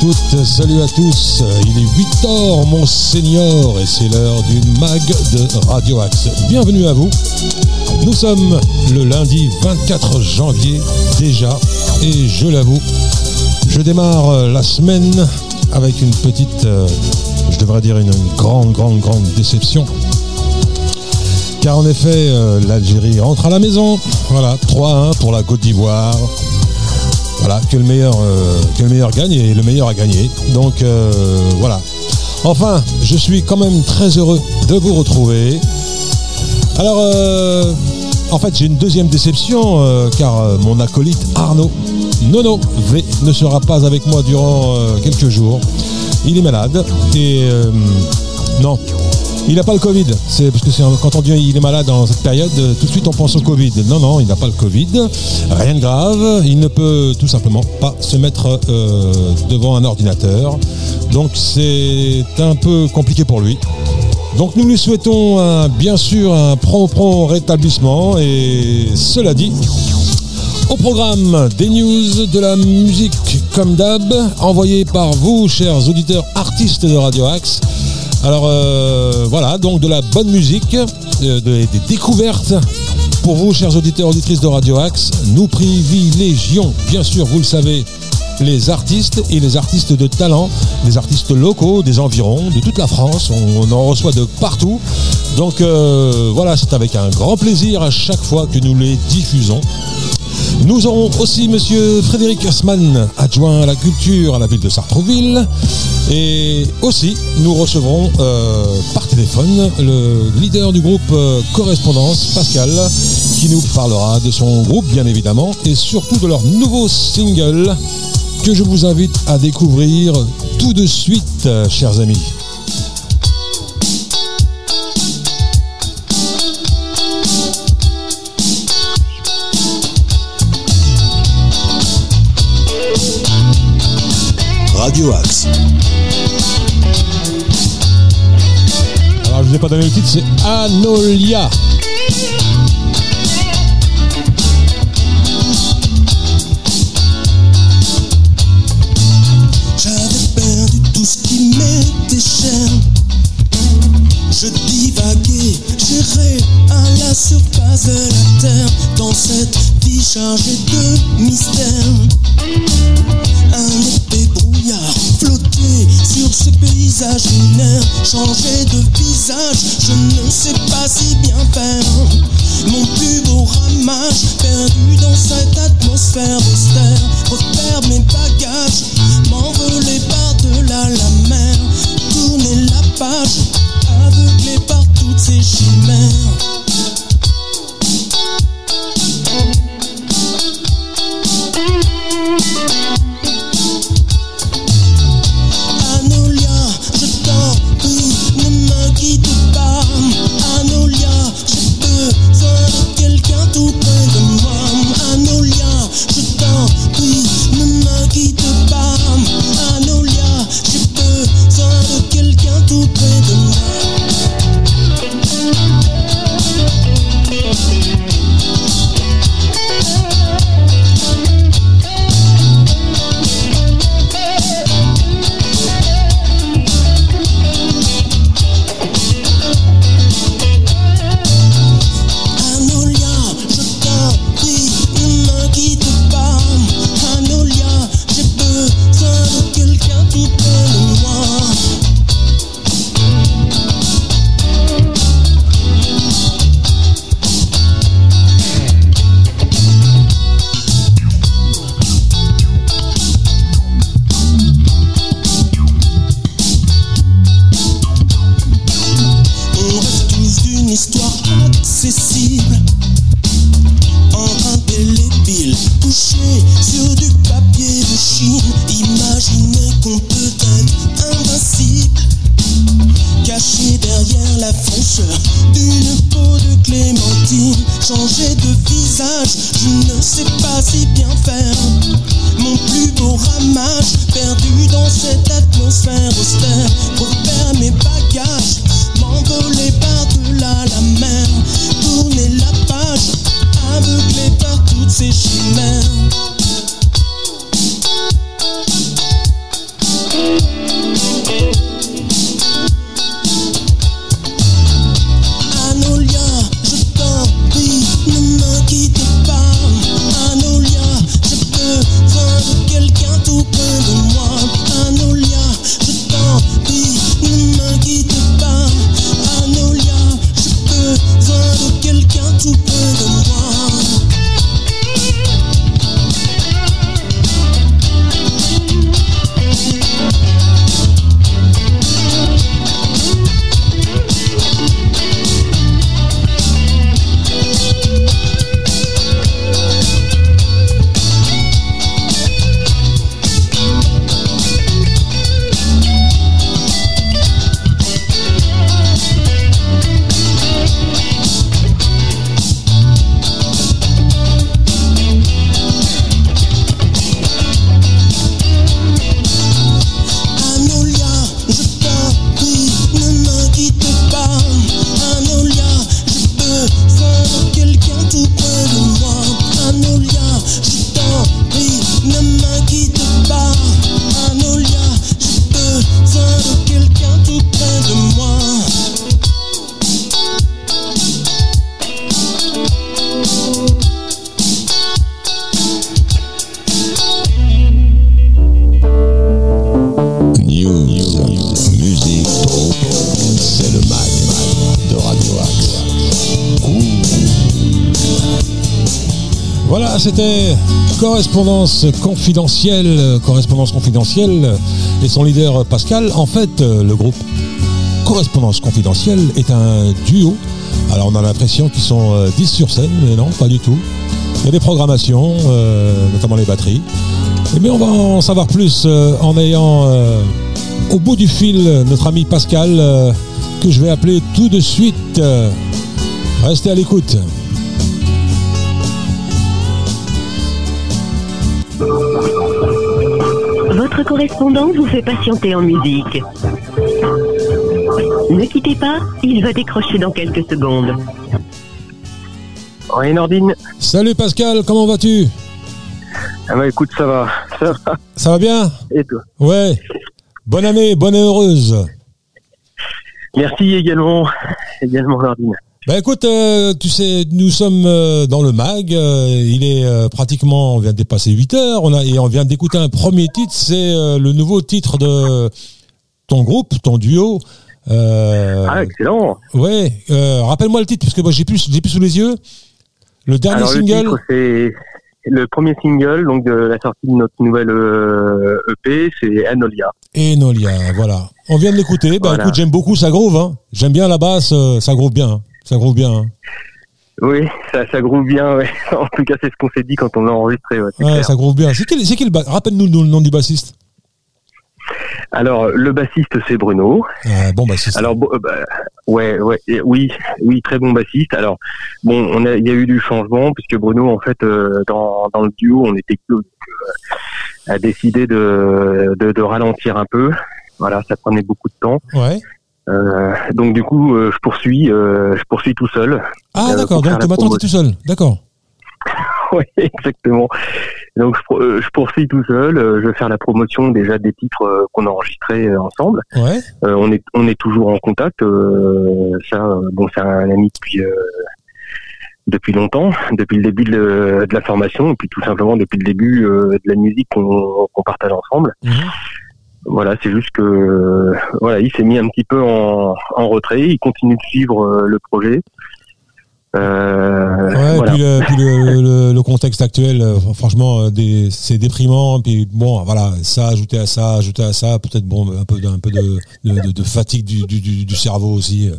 toutes, salut à tous. Il est 8 h mon seigneur, et c'est l'heure du mag de Radio Axe. Bienvenue à vous. Nous sommes le lundi 24 janvier déjà, et je l'avoue, je démarre la semaine avec une petite, euh, je devrais dire une grande, grande, grande déception. Car en effet, euh, l'Algérie rentre à la maison. Voilà, 3-1 pour la Côte d'Ivoire. Voilà, que le meilleur, euh, que le meilleur gagne et le meilleur a gagné. Donc euh, voilà. Enfin, je suis quand même très heureux de vous retrouver. Alors, euh, en fait, j'ai une deuxième déception car mon acolyte Arnaud Nono V ne sera pas avec moi durant quelques jours. Il est malade et non, il n'a pas le Covid. C'est parce que quand on dit il est malade dans cette période, euh, tout de suite on pense au Covid. Non, non, il n'a pas le Covid. Rien de grave. Il ne peut tout simplement pas se mettre euh, devant un ordinateur. Donc c'est un peu compliqué pour lui. Donc nous lui souhaitons bien sûr un prompt rétablissement et cela dit, au programme des news de la musique comme d'hab, envoyé par vous, chers auditeurs artistes de Radio Axe. Alors euh, voilà, donc de la bonne musique, euh, des découvertes pour vous, chers auditeurs, auditrices de Radio Axe. Nous privilégions, bien sûr, vous le savez, les artistes et les artistes de talent, les artistes locaux des environs, de toute la France. On, en reçoit de partout. Donc euh, voilà, c'est avec un grand plaisir à chaque fois que nous les diffusons. Nous aurons aussi Monsieur Frédéric Asman, adjoint à la culture à la ville de Sartrouville. Et aussi, nous recevrons euh, par téléphone le leader du groupe euh, Correspondance, Pascal, qui nous parlera de son groupe, bien évidemment, et surtout de leur nouveau single que je vous invite à découvrir tout de suite, euh, chers amis. Radio Axe. Alors je vous ai pas donné le titre, c'est Anolia. J'avais perdu tout ce qui m'était cher. Je divaguais, j'irai à la surface de la terre dans cette vie chargée de mystères. close correspondance confidentielle, correspondance confidentielle et son leader Pascal. En fait, le groupe Correspondance confidentielle est un duo. Alors on a l'impression qu'ils sont 10 sur scène, mais non, pas du tout. Il y a des programmations, euh, notamment les batteries. Mais on va en savoir plus euh, en ayant euh, au bout du fil notre ami Pascal que je vais appeler tout de suite. Restez à l'écoute. Votre correspondant vous fait patienter en musique. Ne quittez pas, il va décrocher dans quelques secondes. Oui, Nordine. Salut Pascal, comment vas-tu? Ah bah écoute, ça va. Ça va, ça va bien? Et toi? Ouais. Bonne année, bonne et heureuse. Merci également, également Nordine. Bah écoute, euh, tu sais, nous sommes euh, dans le mag. Euh, il est pratiquement, on vient de dépasser 8 heures. On a et on vient d'écouter un premier titre. C'est le nouveau titre de ton groupe, ton duo. ah excellent. Ouais. Rappelle-moi le titre parce que moi j'ai plus, j'ai plus sous les yeux. Le dernier single. c'est le premier single donc de la sortie de notre nouvelle EP, c'est Enolia. Enolia, voilà. On vient de l'écouter. Bah écoute, j'aime beaucoup, ça groove. Hein. J'aime bien la basse, ça groove bien. Hein. Ça groove bien. Hein. Oui, ça, ça groove bien. Ouais. En tout cas, c'est ce qu'on s'est dit quand on l'a enregistré. Ouais, ça groove bien. C'est qui, c'est le Rappelle-nous le nom du bassiste. Alors, le bassiste, c'est Bruno. bon bassiste. Alors, euh, bah, ouais, ouais, oui, oui, très bon bassiste. Alors, bon, on a, il y a eu du changement puisque Bruno, en fait, euh, dans, dans le duo, on était que, euh, a décidé de, de, de ralentir un peu. Voilà, ça prenait beaucoup de temps. Ouais. Euh, donc du coup, euh, je poursuis, euh, je poursuis tout seul. Ah d'accord, donc maintenant es tout seul, d'accord. oui, exactement. Donc je, je, poursuis tout seul. je vais faire la promotion déjà des titres qu'on a enregistrés ensemble. Ouais. on est on est toujours en contact. ça, bon, c'est un ami depuis depuis longtemps, depuis le début de, la formation, et puis tout simplement depuis le début de la musique qu'on partage ensemble. Mhm. Voilà, c'est juste que voilà, il s'est mis un petit peu en, retrait. Il continue de suivre euh, le projet. Euh, ouais, puis, le, contexte actuel, euh, franchement, c'est déprimant. Puis bon, voilà, ça ajouté à ça, ajouté à ça, peut-être bon, un peu, un peu de, fatigue du, cerveau aussi.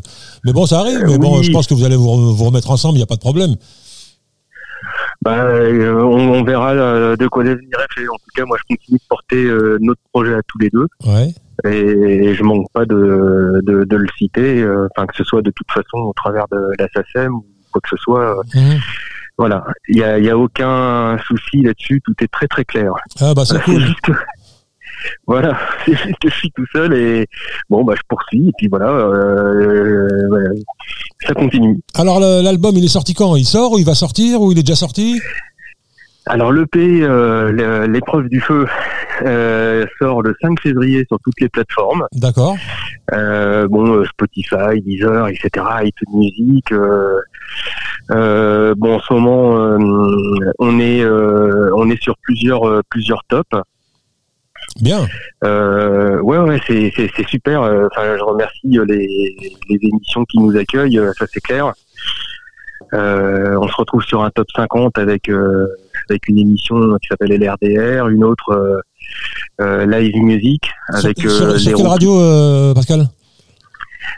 Mais bon, ça arrive. Mais bon, je pense que vous allez vous, vous remettre ensemble. Il n'y a pas de problème. Bah, euh, on, verra euh, de quoi l'avenir est fait. En tout cas, moi, je continue de porter euh, notre projet à tous les deux. Ouais. Et, je manque pas de, de, de le citer, enfin que ce soit de toute façon au travers de la SACEM ou quoi que ce soit. Mmh. Voilà, il y a, y a aucun souci là-dessus, tout est très très clair. Ah bah c'est cool. juste que je suis tout seul et bon bah je poursuis et puis voilà, euh, ça continue. Alors l'album il est sorti quand? Il sort ou il va sortir ou il est déjà sorti? Alors l'EP, euh, l'épreuve du feu, euh, sort le 5 février sur toutes les plateformes. D'accord. Euh, bon, Spotify, Deezer, etc., iTunes Music. bon, en ce moment, on est on est sur plusieurs plusieurs tops. Bien. Euh, ouais, ouais, c'est, c'est, c'est super. Euh, enfin, je remercie euh, les, les émissions qui nous accueillent, ça c'est clair. Euh, on se retrouve sur un top 50 avec avec une émission qui s'appelle LRDR, une autre Live Music avec sur, sur, quelle radio, Pascal?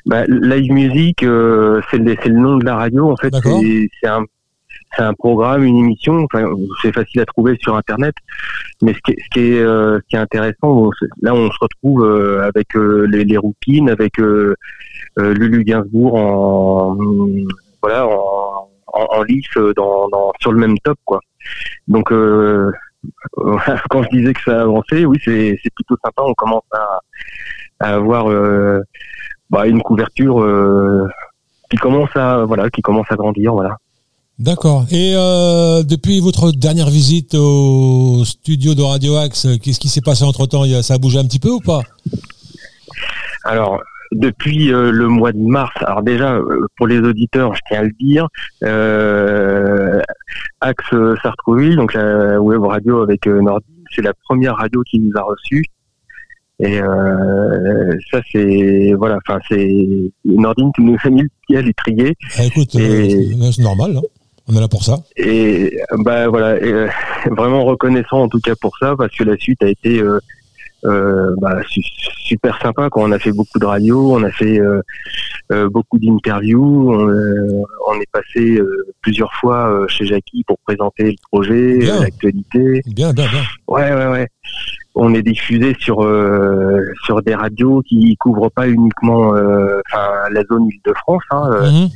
Bah, Live Music, c'est le, c'est le nom de la radio en fait. C'est, c'est un c'est un programme, une émission. Enfin, c'est facile à trouver sur Internet. Mais ce qui est, ce qui est, euh, ce qui est intéressant, là, on se retrouve euh, avec euh, les, les roupines, avec Lulu Gainsbourg en voilà en, en, lice dans, dans, sur le même top, quoi. Donc quand je disais que ça avançait, oui, c'est plutôt sympa. On commence à, à avoir bah, une couverture qui commence à voilà, qui commence à grandir, voilà. D'accord. Et euh, depuis votre dernière visite au studio de Radio Axe, qu'est-ce qui s'est passé entre temps Ça a bougé un petit peu ou pas? Alors, depuis euh, le mois de mars, alors déjà, euh, pour les auditeurs, je tiens à le dire, Axe Sartrouville, donc la web radio avec Nordine, c'est la première radio qui nous a reçus. Et ça, c'est voilà, enfin c'est Nordine qui nous a mis le pied à l'étrier. Ah, écoute, c'est normal. Hein On est là pour ça. Et bah voilà, vraiment reconnaissant en tout cas pour ça, parce que la suite a été euh, bah, super sympa. Quand on a fait beaucoup de radio, on a fait euh, euh, beaucoup d'interviews. On, est passé plusieurs fois chez Jackie pour présenter le projet, l'actualité. Bien, bien, bien. Ouais, ouais, ouais. On est diffusé sur sur des radios qui couvrent pas uniquement la zone Île-de-France. Hein, mhm.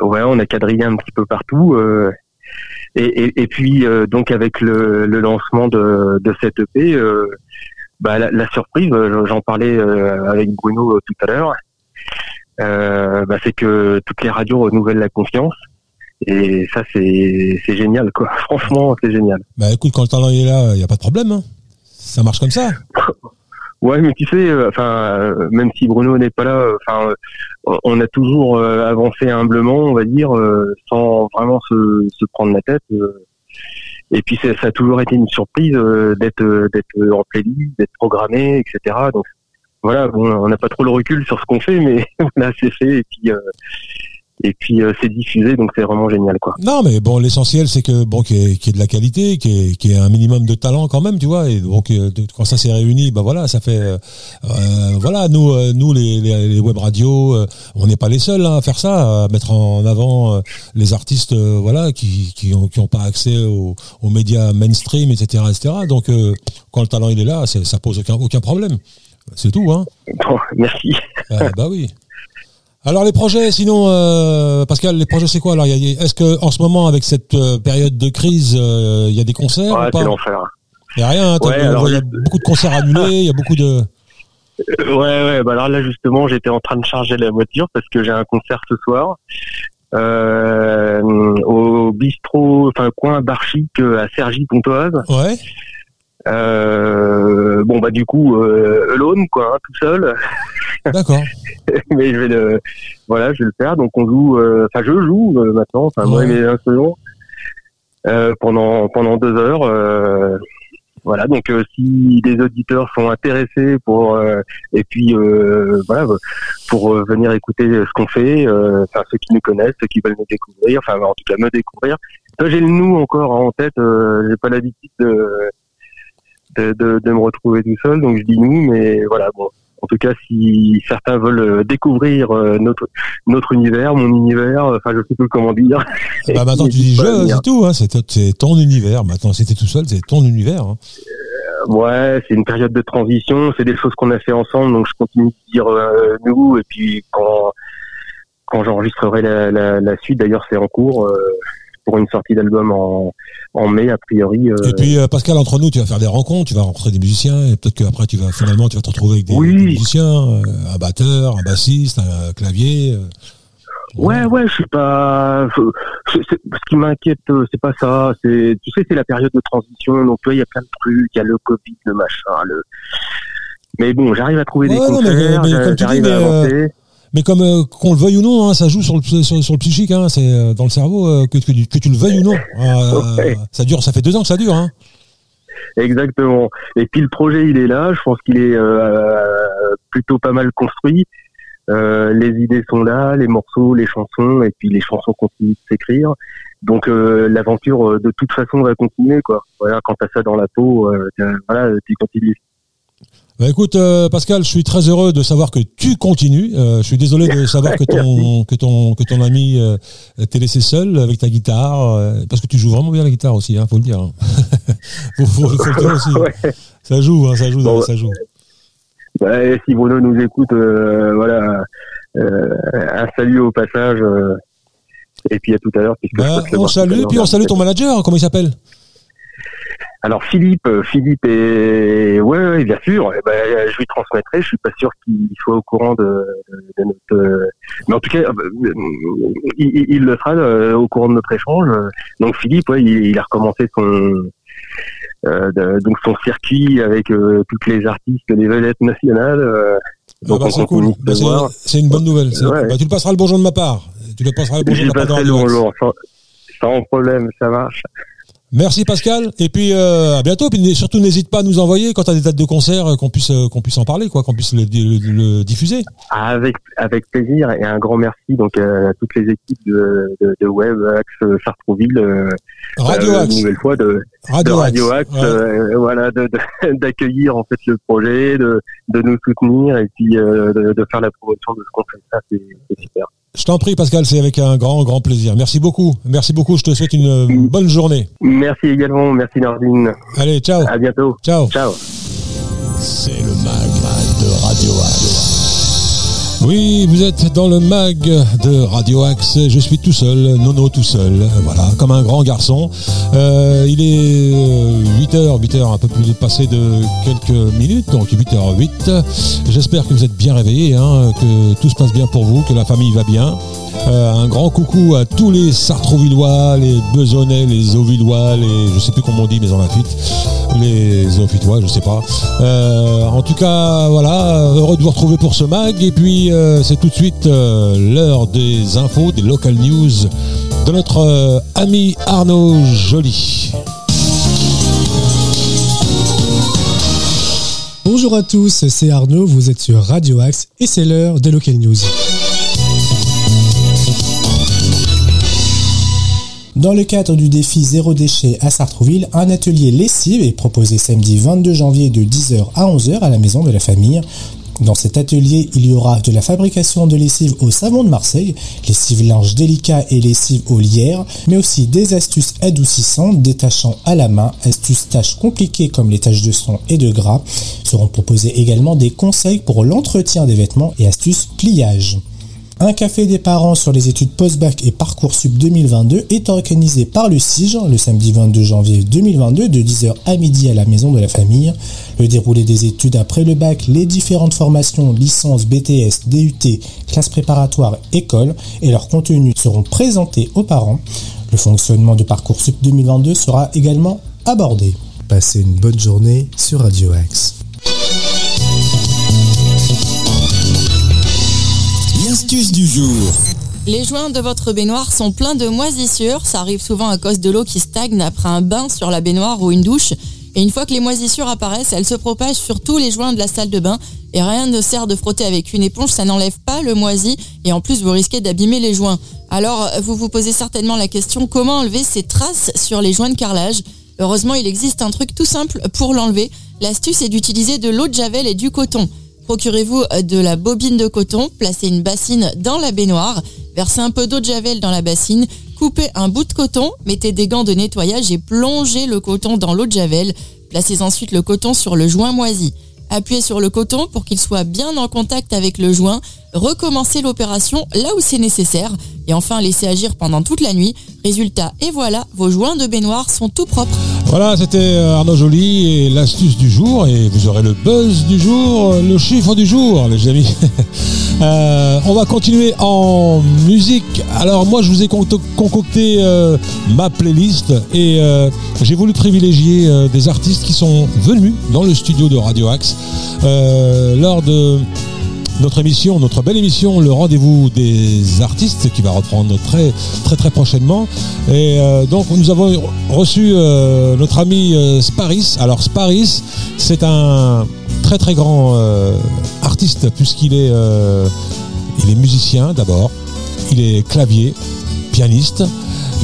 Ouais, on a quadrillé un petit peu partout. Et, et, et, puis donc avec le, le lancement de, de cette EP, euh, bah, la, la, surprise, euh, j'en parlais euh, avec Bruno euh, tout à l'heure, euh, bah, c'est que toutes les radios renouvellent la confiance. Et ça, c'est génial, quoi. Franchement, c'est génial. Bah écoute, quand le talent est là, il n'y a pas de problème. Hein. Ça marche comme ça. ouais, mais tu sais, enfin, même si Bruno n'est pas là, enfin, on a toujours avancé humblement, on va dire, sans vraiment se, se prendre la tête. Et puis ça, a toujours été une surprise euh, d'être euh, d'être en playlist, d'être programmé, etc. Donc voilà, bon, on n'a pas trop le recul sur ce qu'on fait, mais on a assez fait et puis euh, et puis euh, c'est diffusé donc c'est vraiment génial quoi. Non mais bon l'essentiel c'est que bon qu'il y, ait de la qualité, qu'il y, ait un minimum de talent quand même tu vois et donc euh, quand ça s'est réuni bah voilà ça fait euh, voilà nous nous les, les, web radios on n'est pas les seuls hein, à faire ça à mettre en avant les artistes voilà qui qui ont, qui ont pas accès aux, aux médias mainstream etc etc donc quand le talent il est là ça pose aucun aucun problème c'est tout hein. Bon, merci. bah oui. Alors les projets, sinon, euh, Pascal, les projets c'est quoi? Alors Est-ce que en ce moment, avec cette euh, période de crise, euh, il y a des concerts ouais, ou pas? Il n'y a rien. il y a beaucoup de concerts annulés, il y a beaucoup de. Ouais, ouais. Bah alors là justement, j'étais en train de charger la voiture parce que j'ai un concert ce soir au bistrot, enfin coin Barchic à Sergi Pontoise. Ouais. Euh, bon bah du coup euh, alone quoi, hein, tout seul. D'accord. Mais je vais le, voilà, je vais le faire. Donc on joue, euh, enfin je joue euh, maintenant, enfin moi et mes instruments pendant pendant deux heures. voilà, donc si des auditeurs sont intéressés pour et puis voilà pour venir écouter ce qu'on fait, enfin ceux qui nous connaissent, ceux qui veulent nous découvrir, enfin en tout cas me découvrir. j'ai le nous encore en tête, j'ai pas l'habitude de de, de, me retrouver tout seul, donc je dis nous, mais voilà, bon. En tout cas, si certains veulent euh, découvrir euh, notre notre univers, mon univers, euh, enfin je sais plus comment dire. Bah maintenant tu dis je, c'est tout, hein, c'est ton univers. Maintenant, t'es tout seul, c'est ton univers. Hein. ouais, c'est une période de transition, c'est des choses qu'on a fait ensemble, donc je continue de dire nous, et puis quand quand j'enregistrerai la, la, la, suite, d'ailleurs c'est en cours pour une sortie d'album en, en mai a priori. Euh. Et puis euh, Pascal, entre nous, tu vas faire des rencontres, tu vas rencontrer des musiciens, et peut-être qu'après tu vas finalement tu vas te retrouver avec des, musiciens, euh, un batteur, un bassiste, un clavier. Ouais, ouais, je suis pas. ce qui m'inquiète, c'est pas ça. C'est, tu sais, c'est la période de transition. Donc, tu vois, il y a plein de trucs. Il y a le Covid, le machin. Le... Mais bon, j'arrive à trouver des concerts. j'arrive à avancer. Mais comme euh, qu'on le veuille ou non, hein, ça joue sur le, sur, sur le psychique, hein, c'est euh, dans le cerveau, euh, que, que, que, tu le veuilles ou non. Ça dure, ça fait deux ans que ça dure. Hein. Exactement. Et puis le projet, il est là. Je pense qu'il est plutôt pas mal construit. les idées sont là, les morceaux, les chansons, et puis les chansons continuent de s'écrire. Donc l'aventure, de toute façon, va continuer. Quoi. Voilà, quand t'as ça dans la peau, voilà, tu continues. Bah écoute euh, Pascal, je suis très heureux de savoir que tu continues. Euh, je suis désolé de savoir que ton que ton que ton ami euh, t'est laissé seul avec ta guitare euh, parce que tu joues vraiment bien la guitare aussi, hein, faut le dire. Hein. faut, faut, faut, le dire aussi. Ça joue, hein, ça joue, ça joue. Bah, si Bruno nous écoute, voilà, un salut au passage. et puis à tout à l'heure. Bah, on salue, puis on salue ton manager. Comment il s'appelle? Alors Philippe, euh, Philippe est, ouais, ouais bien sûr. Eh ben, je lui transmettrai. Je suis pas sûr qu'il soit au courant de, de, notre, mais en tout cas, euh, il, il, le sera euh, au courant de notre échange. Donc Philippe, ouais, il, a recommencé son, euh, donc son circuit avec toutes les artistes, les vedettes nationales. donc ah bah, c'est cool. Bah, c'est une bonne nouvelle. Bah, tu le passeras le bonjour de ma part. Tu le passeras le bonjour de ma part. Le bonjour, sans, sans problème, ça marche. Merci Pascal. Et puis euh, à bientôt. Puis surtout n'hésite pas à nous envoyer quand tu as des dates de concert euh, qu'on puisse euh, qu'on puisse en parler, quoi, qu'on puisse le, diffuser. Avec avec plaisir et un grand merci donc à toutes les équipes de, de, de Web Axe Sartrouville. Radio Axe. Une nouvelle fois de Radio, Axe. voilà, d'accueillir en fait le projet, de de nous soutenir et puis de, de faire la promotion de ce qu'on fait. Ça c'est super. Je t'en prie, Pascal, c'est avec un grand, grand plaisir. Merci beaucoup. Merci beaucoup. Je te souhaite une bonne journée. Merci également. Merci, Nardine. Allez, ciao. À bientôt. Ciao. Ciao. C'est le mag de Radio oui, vous êtes dans le mag de Radio Axe. Je suis tout seul, Nono tout seul. Voilà, comme un grand garçon. Euh, il est 8h, euh, 8h, un peu plus passé de quelques minutes, donc 8h08. J'espère que vous êtes bien réveillés, hein, que tout se passe bien pour vous, que la famille va bien. Euh, un grand coucou à tous les Sartrouvillois, les Besonnais, les Auvillois, les je sais plus comment on dit mais en Lafitte, les Ofitois, je sais pas. En tout cas, voilà, heureux de vous retrouver pour ce mag. Et puis euh, c'est tout de suite l'heure des infos, des local news de notre ami Arnaud Joly. Bonjour à tous, c'est Arnaud, vous êtes sur Radio Axe et c'est l'heure des local news. Dans le cadre du défi Zéro déchet à Sartrouville, un atelier lessive est proposé samedi 22 janvier de 10h à 11h à la maison de la famille. Dans cet atelier, il y aura de la fabrication de lessive au savon de Marseille, lessive linge délicat et lessive au lierre, mais aussi des astuces adoucissantes détachant à la main, astuces tâches compliquées comme les tâches de son et de gras. Seront proposés également des conseils pour l'entretien des vêtements et astuces pliage. Un café des parents sur les études post-bac et Parcoursup 2022 est organisé par le CIGE le samedi 22 janvier 2022 de 10h à midi à la maison de la famille. Le déroulé des études après le bac, les différentes formations, licences, BTS, DUT, classes préparatoires, écoles et leur contenu seront présentés aux parents. Le fonctionnement de Parcoursup 2022 sera également abordé. Passez une bonne journée sur Radio X. du jour. Les joints de votre baignoire sont pleins de moisissures. Ça arrive souvent à cause de l'eau qui stagne après un bain sur la baignoire ou une douche. Et une fois que les moisissures apparaissent, elles se propagent sur tous les joints de la salle de bain. Et rien ne sert de frotter avec une éponge, ça n'enlève pas le moisi. Et en plus, vous risquez d'abîmer les joints. Alors, vous vous posez certainement la question comment enlever ces traces sur les joints de carrelage? Heureusement, il existe un truc tout simple pour l'enlever. L'astuce est d'utiliser de l'eau de javel et du coton. Procurez-vous euh, de la bobine de coton, placez une bassine dans la baignoire, versez un peu d'eau de javel dans la bassine, coupez un bout de coton, mettez des gants de nettoyage et plongez le coton dans l'eau de javel. Placez ensuite le coton sur le joint moisi. Appuyez sur le coton pour qu'il soit bien en contact avec le joint. Recommencez l'opération là où c'est nécessaire. Et enfin, laissez agir pendant toute la nuit. Résultat, et voilà, vos joints de baignoire sont tout propres. Voilà, c'était euh, Arnaud Joly et l'astuce du jour. Et vous aurez le buzz du jour, le chiffre du jour, les amis. Euh, on va continuer en musique. Alors moi, je vous ai concocté euh, ma playlist et j'ai voulu privilégier des artistes qui sont venus dans le studio de Radio Axe lors de notre émission, notre belle émission, le rendez-vous des artistes qui va reprendre très très très prochainement. Et euh, donc nous avons reçu euh, notre ami euh, Sparis. Alors Sparis, c'est un très très grand artiste puisqu'il est il est musicien d'abord, il est clavier, pianiste.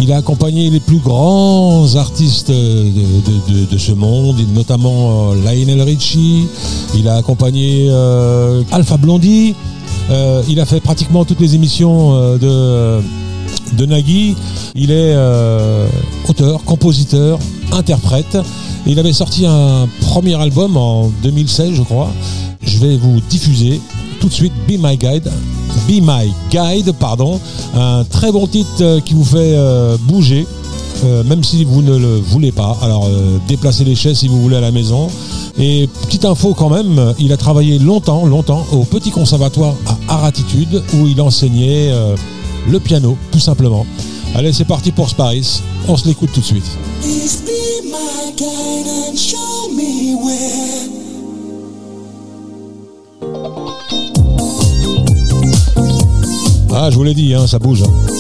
Il a accompagné les plus grands artistes de, ce monde, notamment euh, Lionel Richie. Il a accompagné euh, Alpha Blondie. Euh, il a fait pratiquement toutes les émissions de, de Nagui. Il est auteur, compositeur, interprète. Il avait sorti un premier album en 2016, je crois. Je vais vous diffuser tout de suite Be My Guide Be My Guide, pardon. Un très bon titre euh, qui vous fait euh, bouger, euh, même si vous ne le voulez pas. Alors déplacez les chaises si vous voulez à la maison. Et petite info quand même, il a travaillé longtemps, longtemps au petit conservatoire à Aratitude où il enseignait le piano, tout simplement. Allez, c'est parti pour Sparis. On se l'écoute tout de suite. Ah, je vous l'ai dit, hein, ça bouge. Hein.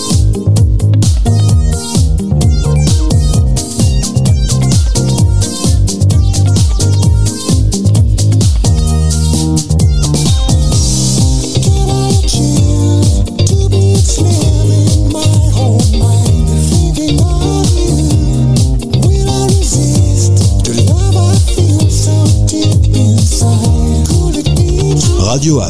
Radio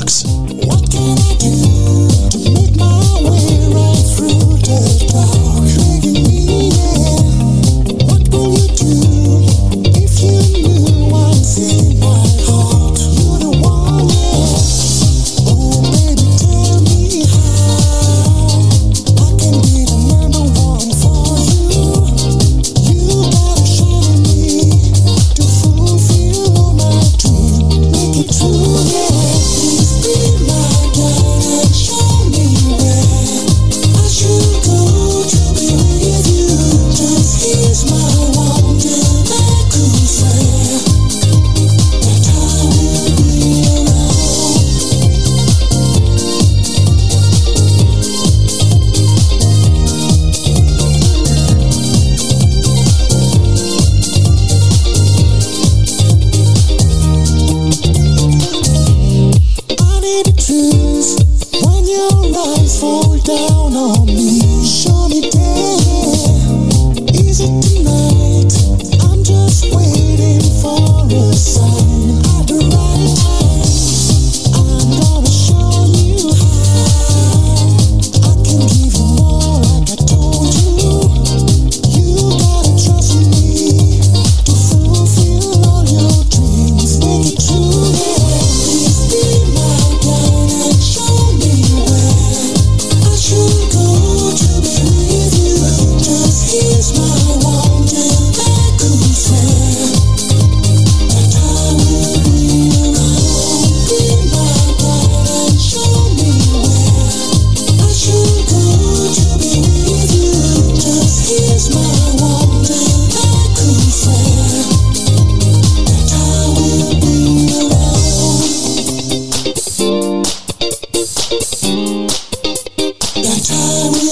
Radio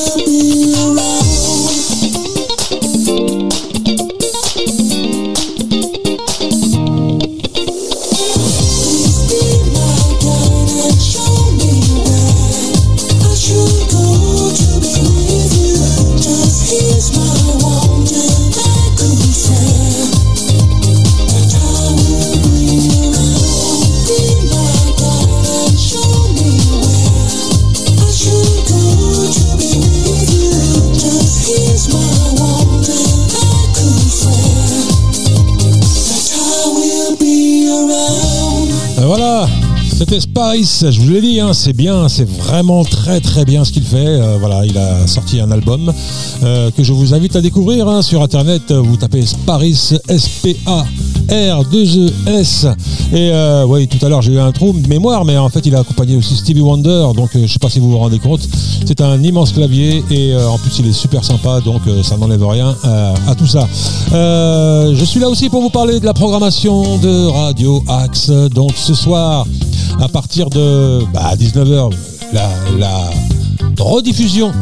Axe. je vous l'ai dit, hein, c'est bien, c'est vraiment très très bien ce qu'il fait. Euh, voilà, il a sorti un album euh, que je vous invite à découvrir hein, sur internet. Vous tapez Sparis S-P-A. R2ES et euh, oui tout à l'heure j'ai eu un trou de mémoire mais en fait il a accompagné aussi Stevie Wonder donc je sais pas si vous vous rendez compte c'est un immense clavier et en plus il est super sympa donc ça n'enlève rien à tout ça je suis là aussi pour vous parler de la programmation de Radio Axe donc ce soir à partir de 19h, bah, la, rediffusion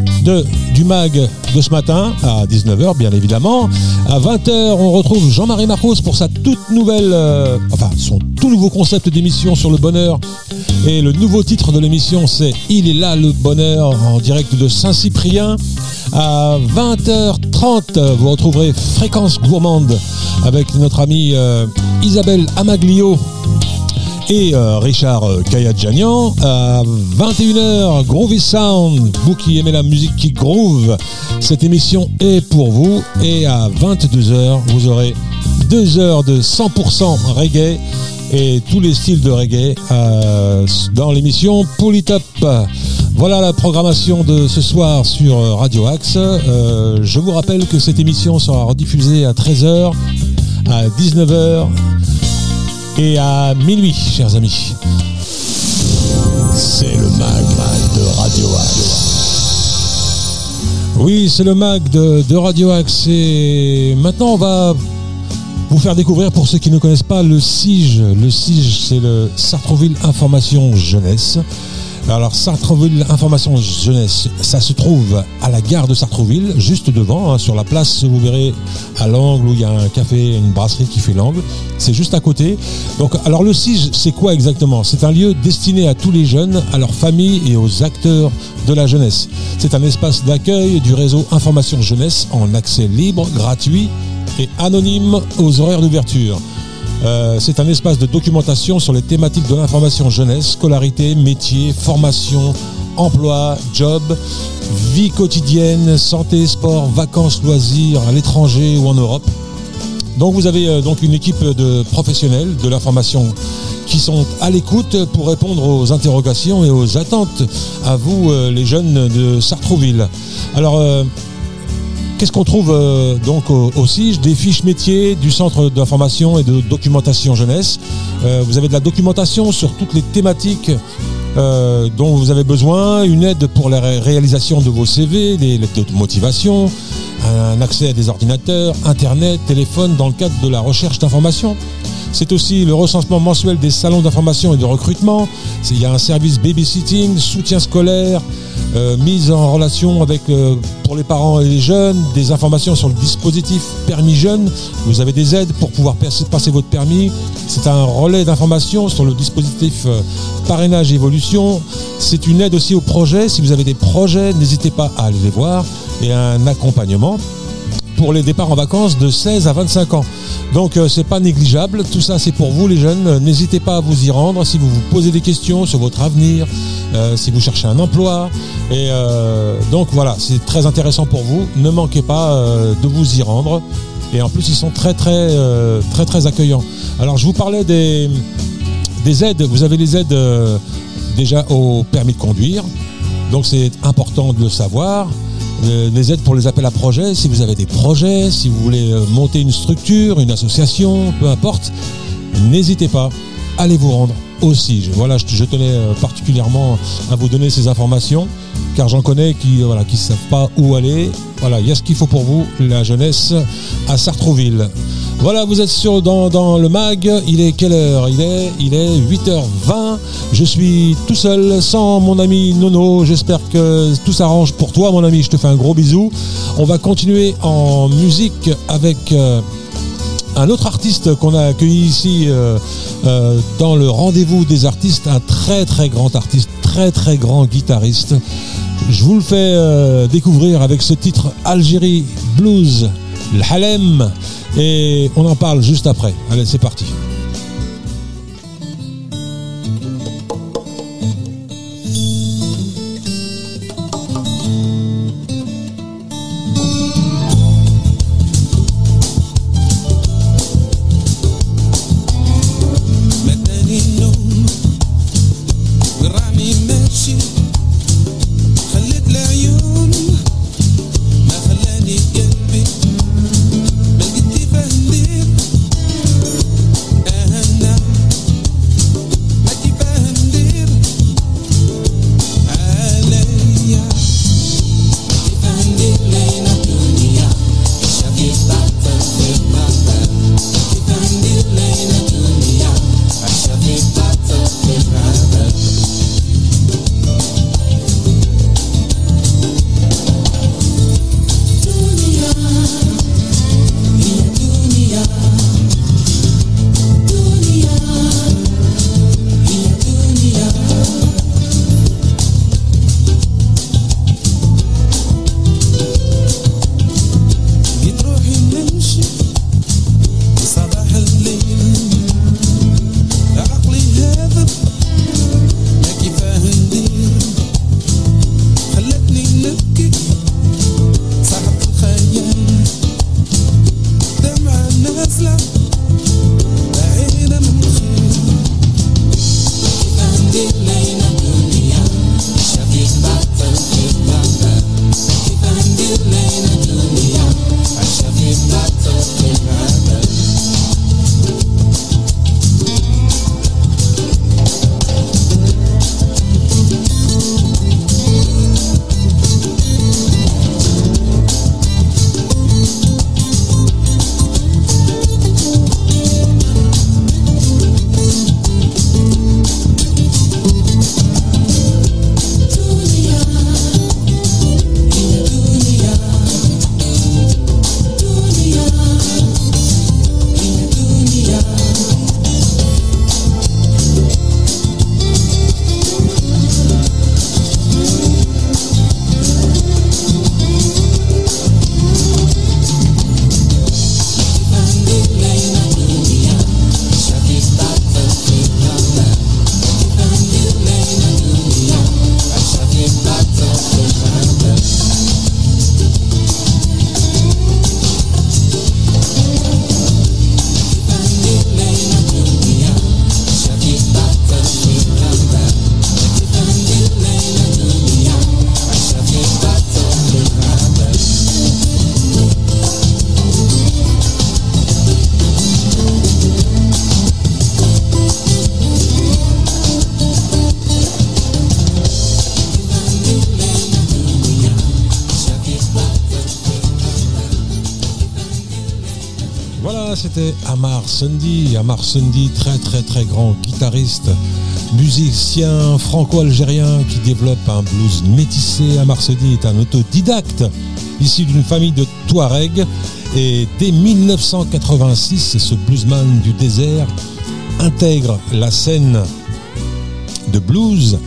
du mag de ce matin à 19h bien évidemment. À 20h on retrouve Jean-Marie Marcos pour sa toute nouvelle, euh, enfin son tout nouveau concept d'émission sur le bonheur. Et le nouveau titre de l'émission c'est Il est là le bonheur en direct de Saint-Cyprien. À 20h30 vous retrouverez Fréquence gourmande avec notre amie euh, Isabelle Amaglio et euh, Richard euh, Kayadjanian. À 21h, Groovy Sound, vous qui aimez la musique qui groove, cette émission est pour vous. Et à 22h, vous aurez 2 heures de 100% reggae et tous les styles de reggae euh, dans l'émission Polytop. Voilà la programmation de ce soir sur Radio Axe. je vous rappelle que cette émission sera rediffusée à 13h, à 19h et à minuit, chers amis. C'est le mag de Radio Axe. Oui, c'est le mag de, Radio Axe. Et maintenant, on va vous faire découvrir, pour ceux qui ne connaissent pas, le SIGE. Le SIGE, c'est le Sartreville Information Jeunesse. Alors Sartreville Information Jeunesse, ça se trouve à la gare de Sartreville, juste devant, hein, sur la place, vous verrez à l'angle où il y a un café, une brasserie qui fait l'angle. C'est juste à côté. Donc, alors le CIGE, c'est quoi exactement? C'est un lieu destiné à tous les jeunes, à leurs familles et aux acteurs de la jeunesse. C'est un espace d'accueil du réseau Information Jeunesse en accès libre, gratuit et anonyme aux horaires d'ouverture. C'est un espace de documentation sur les thématiques de l'information jeunesse, scolarité, métier, formation, emploi, job, vie quotidienne, santé, sport, vacances, loisirs à l'étranger ou en Europe. Donc vous avez euh, donc une équipe de professionnels de l'information qui sont à l'écoute pour répondre aux interrogations et aux attentes à vous euh, les jeunes de Sartrouville. Euh, Qu'est-ce qu'on trouve donc aussi Des fiches métiers du centre d'information et de documentation jeunesse. vous avez de la documentation sur toutes les thématiques euh, dont vous avez besoin, une aide pour la réalisation de vos CV, des lettres de motivation, un accès à des ordinateurs, Internet, téléphone dans le cadre de la recherche d'informations. C'est aussi le recensement mensuel des salons d'information et de recrutement. Il y a un service babysitting, soutien scolaire, euh, mise en relation avec euh, pour les parents et les jeunes, des informations sur le dispositif permis jeune. Vous avez des aides pour pouvoir passer votre permis. C'est un relais d'informations sur le dispositif euh, parrainage évolution. C'est une aide aussi au projet. Si vous avez des projets, n'hésitez pas à aller les voir. Et un accompagnement pour les départs en vacances de 16 à 25 ans. Donc euh, c'est pas négligeable, tout ça c'est pour vous les jeunes, n'hésitez pas à vous y rendre si vous vous posez des questions sur votre avenir, euh, si vous cherchez un emploi. Et euh, donc voilà, c'est très intéressant pour vous, ne manquez pas de vous y rendre. Et en plus ils sont très très très très accueillants. Alors je vous parlais des aides, vous avez les aides déjà au permis de conduire, donc c'est important de le savoir. Euh, les aides pour les appels à projets, si vous avez des projets, si vous voulez euh, monter une structure, une association, peu importe, n'hésitez pas, allez vous rendre aussi. voilà, je, tenais euh, particulièrement à vous donner ces informations, car j'en connais qui voilà, qui savent pas où aller. Voilà, il y a ce qu'il faut pour vous, la jeunesse à Sartrouville. Voilà, vous êtes sur dans, le mag. Il est quelle heure? Il est il est 8h20. Je suis tout seul sans mon ami Nono. J'espère que tout s'arrange pour toi, mon ami. Je te fais un gros bisou. On va continuer en musique avec euh, un autre artiste qu'on a accueilli ici euh, euh, dans le rendez-vous des artistes, un très très grand artiste, très très grand guitariste. Je vous le fais découvrir avec ce titre Algérie Blues, le Halem. Et on en parle juste après. Allez, c'est parti. Amar très très très grand guitariste, musicien franco-algérien qui développe un blues métissé. Amar Sundy est un autodidacte issu d'une famille de Touareg. Et dès 1986, ce bluesman du désert intègre la scène de blues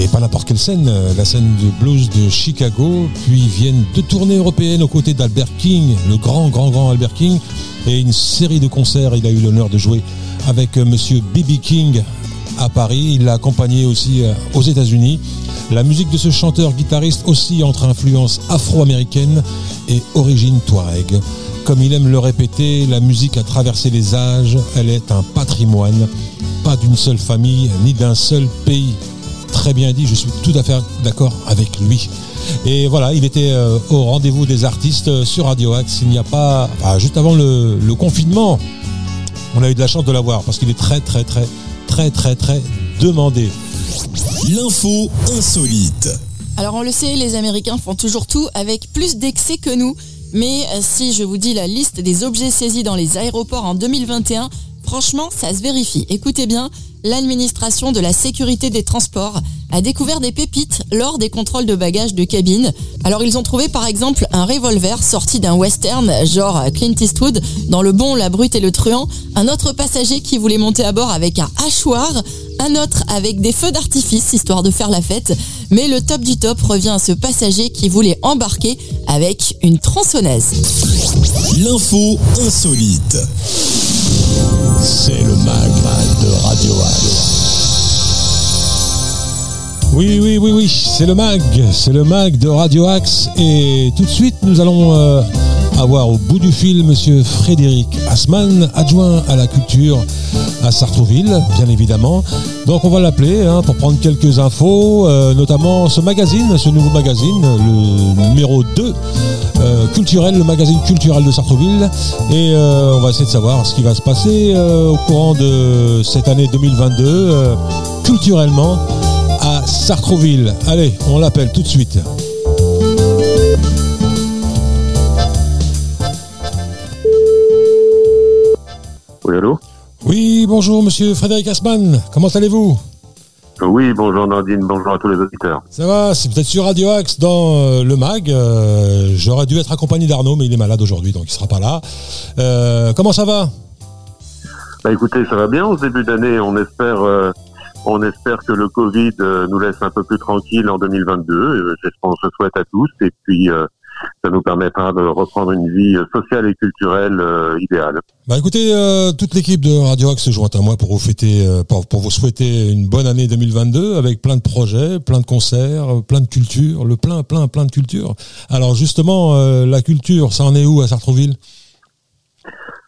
et pas n'importe quelle scène, la scène de blues de Chicago, puis viennent deux tournées européennes aux côtés d'Albert King, le grand, grand, grand Albert King, et une série de concerts. Il a eu l'honneur de jouer avec euh, Monsieur B.B. King à Paris. Il l'a accompagné aussi euh, aux États-Unis. La musique de ce chanteur-guitariste aussi entre influence afro-américaine et origine touareg. Comme il aime le répéter, la musique a traversé les âges, elle est un patrimoine, pas d'une seule famille ni d'un seul pays très bien dit, je suis tout à fait d'accord avec lui. Et voilà, il était euh, au rendez-vous des artistes euh, sur Radio Axe. Il n'y a pas, juste avant le, confinement, on a eu de la chance de l'avoir parce qu'il est très très très très très très demandé. L'info insolite. Alors on le sait, les Américains font toujours tout avec plus d'excès que nous. Mais euh, si je vous dis la liste des objets saisis dans les aéroports en 2021, franchement, ça se vérifie. Écoutez bien, l'administration de la sécurité des transports a découvert des pépites lors des contrôles de bagages de cabine. Alors ils ont trouvé par exemple un revolver sorti d'un western genre Clint Eastwood dans Le Bon, la Brute et le Truand, un autre passager qui voulait monter à bord avec un hachoir, un autre avec des feux d'artifice histoire de faire la fête, mais le top du top revient à ce passager qui voulait embarquer avec une tronçonneuse. L'info insolite. C'est le mag de Radio Oui, oui, oui, oui, c'est le mag, c'est le mag de Radio Axe. Et tout de suite, nous allons euh, avoir au bout du fil Monsieur Frédéric Asman, adjoint à la culture à Sartrouville, bien évidemment. Donc on va l'appeler hein, pour prendre quelques infos, euh, notamment ce magazine, ce nouveau magazine, le numéro 2, euh, culturel, le magazine culturel de Sartrouville. Et euh, on va essayer de savoir ce qui va se passer au courant de cette année 2022, culturellement, à Sartrouville. Allez, on l'appelle tout de suite. Oui, allô? Oui, bonjour monsieur Frédéric Asman, comment allez-vous? Oui, bonjour Nandine, bonjour à tous les auditeurs. Ça va, c'est peut-être sur Radio Axe dans euh, le MAG. Euh, j'aurais dû être accompagné d'Arnaud, mais il est malade aujourd'hui, donc il sera pas là. Euh, comment ça va? Bah écoutez, ça va bien au début d'année. On espère, on espère que le Covid nous laisse un peu plus tranquille en 2022. C'est ce qu'on se souhaite à tous. Et puis ça nous permettra de reprendre une vie sociale et culturelle euh, idéale. Bah écoutez, euh, toute l'équipe de Radio Axe se joint à moi pour vous fêter, euh, pour, vous souhaiter une bonne année 2022 avec plein de projets, plein de concerts, plein de culture, le plein, plein, plein de culture. Alors justement, la culture, ça en est où à Sartrouville?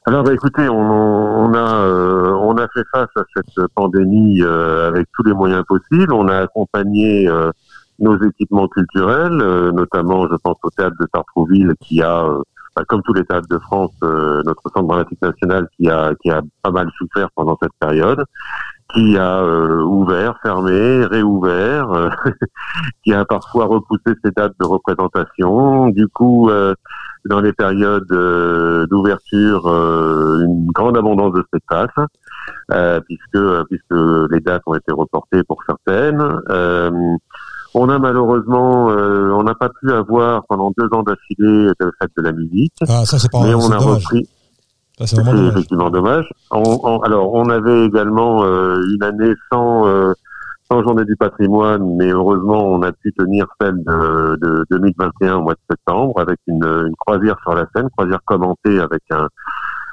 Alors, bah, écoutez, on, on a on a fait face à cette pandémie avec tous les moyens possibles. On a accompagné nos équipements culturels, euh, notamment je pense au théâtre de Sartrouville qui a, euh, bah, comme tous les théâtres de France, euh, notre centre dramatique national qui a, qui a pas mal souffert pendant cette période, qui a ouvert, fermé, réouvert, qui a parfois repoussé ses dates de représentation. Du coup, dans les périodes d'ouverture, une grande abondance de spectacles. puisque puisque les dates ont été reportées pour certaines. On a malheureusement, euh, on n'a pas pu avoir pendant deux ans d'affilée de fête de la musique. Ah, ça c'est pas Mais on a repris. c'est effectivement dommage. alors, on avait également euh, une année sans euh, sans journée du patrimoine, mais heureusement, on a pu tenir celle de, de 2021 au mois de septembre avec une, une croisière sur la Seine, croisière commentée avec un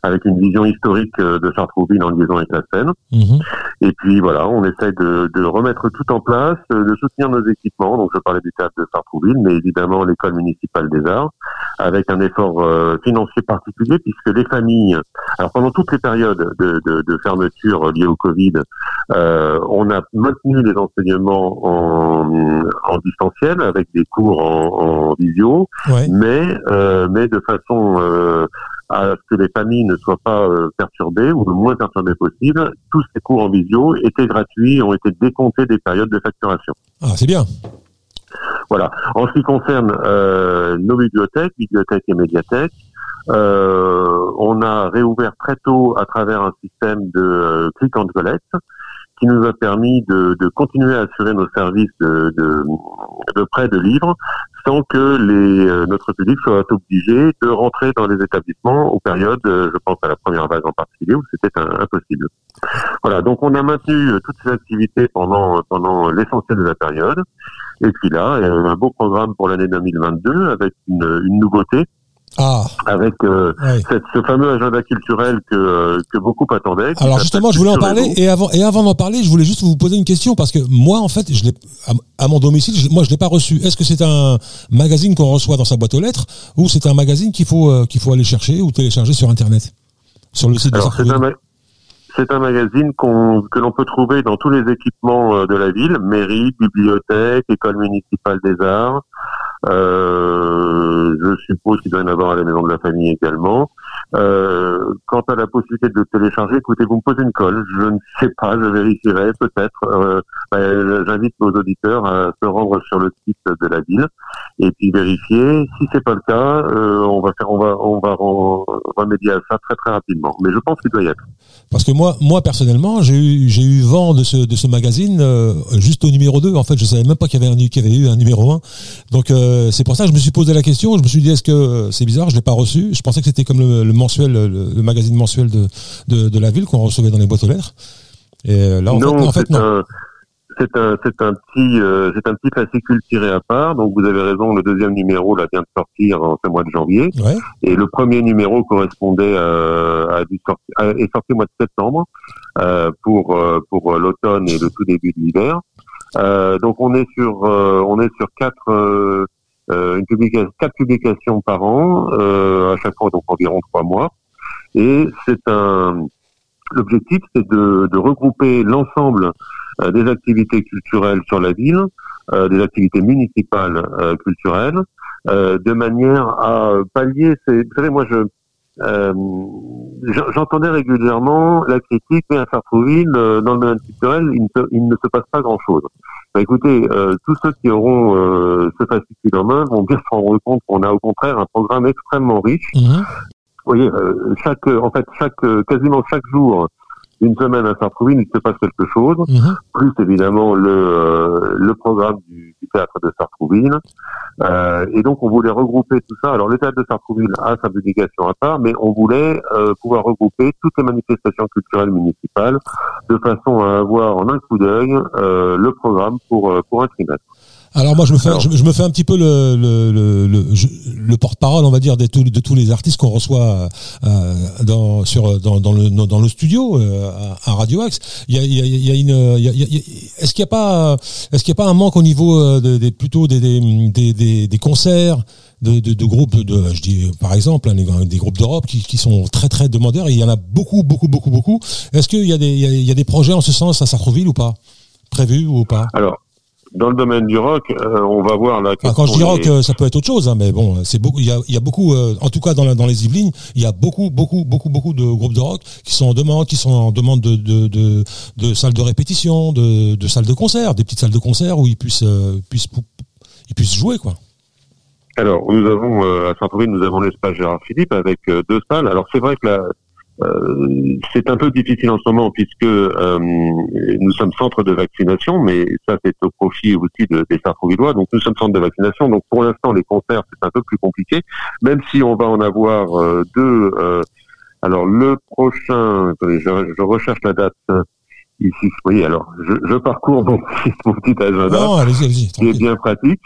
avec une vision historique euh, de Sartrouville en liaison avec la Seine. Mhm. Et puis voilà, on essaye de, de, remettre tout en place, euh, de soutenir nos équipements. Donc je parlais du théâtre de Sartrouville, mais évidemment l'école municipale des arts, avec un effort euh, financier particulier, puisque les familles, alors pendant toutes les périodes de, de, de fermeture liées au Covid, euh, on a maintenu les enseignements en, en distanciel avec des cours en, en visio, mais euh, mais de façon à ce que les familles ne soient pas euh, perturbées ou le moins perturbées possible. Tous ces cours en visio étaient gratuits, ont été décomptés des périodes de facturation. Ah, c'est bien. Voilà. En ce qui concerne euh, nos bibliothèques, bibliothèques et médiathèques, on a réouvert très tôt à travers un système de click and collect qui nous a permis de, de continuer à assurer nos services de, de, de prêt de livres sans que les, euh, notre public soit obligé de rentrer dans les établissements aux périodes, euh, je pense à la première vague en particulier, où c'était impossible. Voilà, donc on a maintenu euh, toutes ces activités pendant, pendant l'essentiel de la période. Et puis là, un beau programme pour l'année 2022 avec une, une nouveauté ah. Avec euh, ce fameux agenda culturel que, euh, que beaucoup attendaient. Alors justement, je voulais en parler et avant et avant d'en parler, je voulais juste vous poser une question parce que moi, en fait, je l'ai à, mon domicile, moi, je l'ai pas reçu. Est-ce que c'est un magazine qu'on reçoit dans sa boîte aux lettres ou c'est un magazine qu'il faut euh, qu'il faut aller chercher ou télécharger sur internet, sur le site Alors, un, c'est un magazine que l'on peut trouver dans tous les équipements de la ville, mairie, bibliothèque, école municipale des arts. Euh, je suppose qu'il doit y en avoir à la maison de la famille également. Euh, quant à la possibilité de télécharger, écoutez, vous me posez une colle. Je ne sais pas, je vérifierai peut-être. Euh, ben, J'invite nos auditeurs à se rendre sur le site de la ville et puis vérifier. Si c'est pas le cas, euh, on va faire, on va, on va remédier à ça très très rapidement. Mais je pense qu'il doit y être. Parce que moi, moi personnellement, j'ai eu, j'ai eu vent de ce, de ce magazine euh, juste au numéro 2. En fait, je savais même pas qu'il y avait un, qu'il y avait eu un numéro 1. Donc euh, c'est pour ça que je me suis posé la question. Je me suis dit est-ce que euh, c'est bizarre? Je l'ai pas reçu. Je pensais que c'était comme le, mensuel, le, magazine mensuel de, de, de la ville qu'on recevait dans les boîtes aux lettres. Et là, en fait, en fait, non c'est un, c'est un petit, euh, c'est un petit fascicule tiré à part. Donc vous avez raison, le deuxième numéro là vient de sortir en ce mois de janvier, et le premier numéro correspondait euh, à, du sorti, est sorti au mois de septembre euh, pour euh, pour l'automne et le tout début de l'hiver. donc on est sur, on est sur quatre, une publication, quatre publications par an, à chaque fois donc environ trois mois, et c'est un L'objectif, c'est de, de, regrouper l'ensemble euh, des activités culturelles sur la ville, euh, des activités municipales euh, culturelles, de manière à pallier. Ces, vous savez, moi, je j'entendais régulièrement la critique, mais à Sartrouville, dans le domaine culturel, il ne, il ne se passe pas grand-chose. Bah, écoutez, tous ceux qui auront ce fascicule en main vont bien se rendre compte qu'on a au contraire un programme extrêmement riche. Mmh. Vous voyez, chaque, en fait, chaque, quasiment chaque jour, une semaine à Sartrouville, il se passe quelque chose, mhm. plus évidemment le, euh, le programme du, théâtre de Sartrouville. Euh, et donc on voulait regrouper tout ça. Alors le théâtre de Sartrouville a sa publication à part, mais on voulait euh, pouvoir regrouper toutes les manifestations culturelles municipales de façon à avoir en un coup d'œil euh, le programme pour, pour un trimestre. Alors moi je me fais je, me fais un petit peu le le, le, le, porte-parole on va dire de, de tous les artistes qu'on reçoit euh, dans sur dans, dans, le dans le studio euh, à, Radio Axe. Il y a, il y a, il y a une est-ce qu'il n'y a pas est-ce qu'il y a pas un manque au niveau euh, des plutôt des des, des, des concerts de, de, de, groupes de je dis par exemple hein, des groupes d'Europe qui, qui sont très très demandeurs et il y en a beaucoup beaucoup beaucoup beaucoup. Est-ce qu'il y a des il y a, des projets en ce sens à Sartreville ou pas? Prévus ou pas? Alors dans le domaine du rock, euh, on va voir la. quand je dis rock, euh, ça peut être autre chose, hein, mais bon, c'est beaucoup. Il y a, y a, beaucoup, euh, en tout cas dans, dans les Yvelines, il y a beaucoup, beaucoup, beaucoup, beaucoup de groupes de rock qui sont en demande, qui sont en demande de de, de, de salles de répétition, de, de salles de concert, des petites salles de concert où ils puissent puissent ils puissent jouer quoi. Alors, nous avons à Saint-Paul, nous avons l'espace Gérard Philippe avec deux salles. Alors, c'est vrai que la, euh, c'est un peu difficile en ce moment puisque euh, nous sommes centre de vaccination, mais ça c'est au profit aussi de, des Sartrouvillois. Donc nous sommes centre de vaccination. Donc pour l'instant les concerts c'est un peu plus compliqué, même si on va en avoir euh, deux. alors le prochain, je, je, recherche la date ici. Oui, alors je, je parcours mon, petit agenda non, allez allez qui est bien pratique.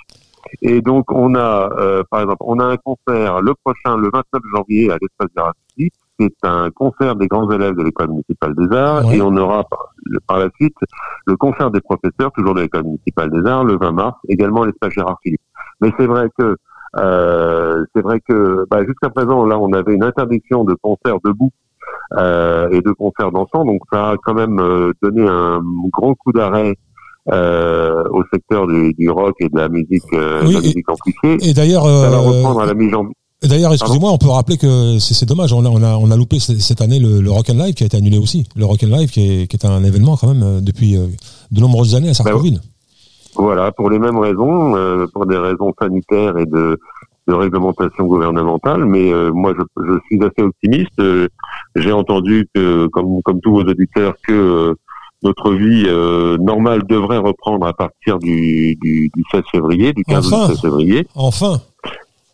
Et donc on a, par exemple, on a un concert le prochain, le 29 janvier à l'espace Garassi c'est un concert des grands élèves de l'école municipale des arts et on aura par, la suite le concert des professeurs, toujours de l'école municipale des arts, le 20 mars, également l'espace Gérard Philippe. Mais c'est vrai que euh, c'est vrai que bah, jusqu'à présent, là, on avait une interdiction de concert debout euh, et de concert dansant, donc ça a quand même euh, donné un grand coup d'arrêt euh, au secteur du, du, rock et de la musique, euh, de la musique amplifiée. Et d'ailleurs, ça va reprendre à la mi-janvier. D'ailleurs, excusez-moi, on peut rappeler que c'est dommage. On a, on, a, on a loupé cette année le, le Rock and Live qui a été annulé aussi. Le Rock and Live qui est, qui est un événement quand même euh, depuis euh, de nombreuses années à Sartreville. voilà, pour les mêmes raisons, euh, pour des raisons sanitaires et de de réglementation gouvernementale, mais moi je, je, suis assez optimiste. J'ai entendu que, comme, comme tous vos auditeurs, que notre vie normale devrait reprendre à partir du, du, du 16 février, du 15 16 février. Enfin.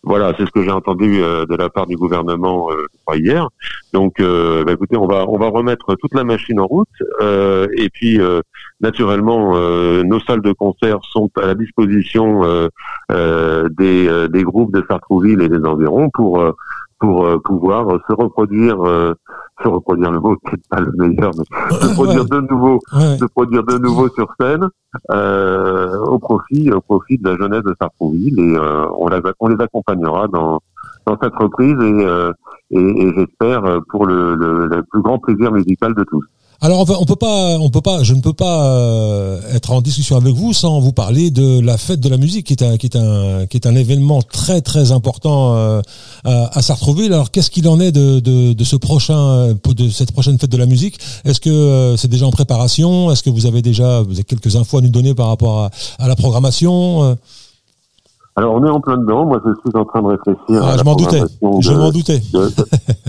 Voilà, c'est ce que j'ai entendu euh, de la part du gouvernement euh, hier. Donc, euh, bah, écoutez, on va on va remettre toute la machine en route. et puis, naturellement, nos salles de concert sont à la disposition des, des groupes de Sartrouville et des environs pour pour euh, pouvoir se reproduire, euh, se reproduire le mot, peut-être pas le meilleur, mais se produire de nouveau, se produire de nouveau sur scène, euh, au profit, au profit de la jeunesse de Sartrouville, et on, la, on les accompagnera dans dans cette reprise et, et, et j'espère pour le, le, le plus grand plaisir musical de tous. Alors on peut pas, on peut pas, je ne peux pas euh, être en discussion avec vous sans vous parler de la fête de la musique, qui est un, qui est un, qui est un événement très très important euh, à, Sartrouville. Alors qu'est-ce qu'il en est de, de, de, ce prochain, de cette prochaine fête de la musique? Est-ce que euh, c'est déjà en préparation? Est-ce que vous avez déjà, vous avez quelques infos à nous donner par rapport à, à la programmation alors on est en plein dedans. Moi, je suis en train de réfléchir. Ah, à je m'en doutais. Je m'en doutais.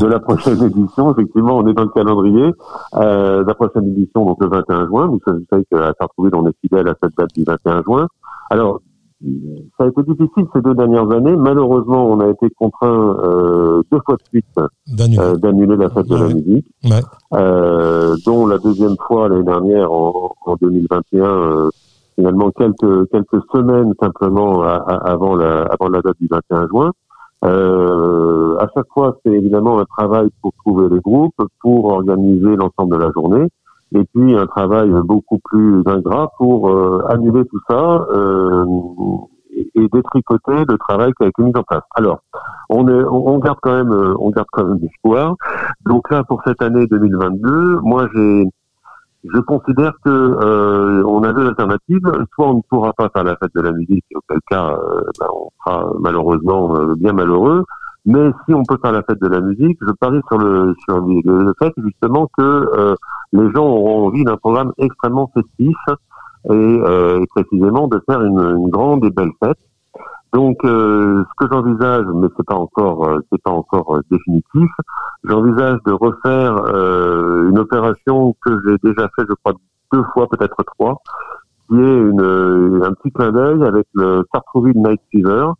De, la prochaine édition. Effectivement, on est dans le calendrier. Euh, la prochaine édition, donc le 21 juin. Vous savez qu'à Sartrouville, on est fidèle à cette date du 21 juin. Alors, ça a été difficile ces deux dernières années. Malheureusement, on a été contraint euh, deux fois de suite euh, d'annuler la fête de la musique, ouais. euh, dont la deuxième fois l'année dernière en, en 2021 euh, finalement quelques quelques semaines simplement avant la avant la date du 21 juin. Euh, à chaque fois, c'est évidemment un travail pour trouver les groupes, pour organiser l'ensemble de la journée, et puis un travail beaucoup plus ingrat pour euh, annuler tout ça euh, et, détricoter le travail qui a été mis en place. Alors, on, est, on garde quand même, on garde quand même l'espoir. Donc là, pour cette année 2022, moi j'ai je considère que euh, on a deux alternatives. Soit on ne pourra pas faire la fête de la musique, auquel cas euh, ben, on sera malheureusement euh, bien malheureux. Mais si on peut faire la fête de la musique, je parie sur le sur le, fait justement que les gens auront envie d'un programme extrêmement festif et, précisément de faire une grande et belle fête. Donc, euh, ce que j'envisage, mais c'est pas encore, euh, c'est pas encore euh, définitif, j'envisage de refaire une opération que j'ai déjà fait, je crois, deux fois, peut-être trois, qui est un petit clin d'œil avec le Sartrouville Night Fever,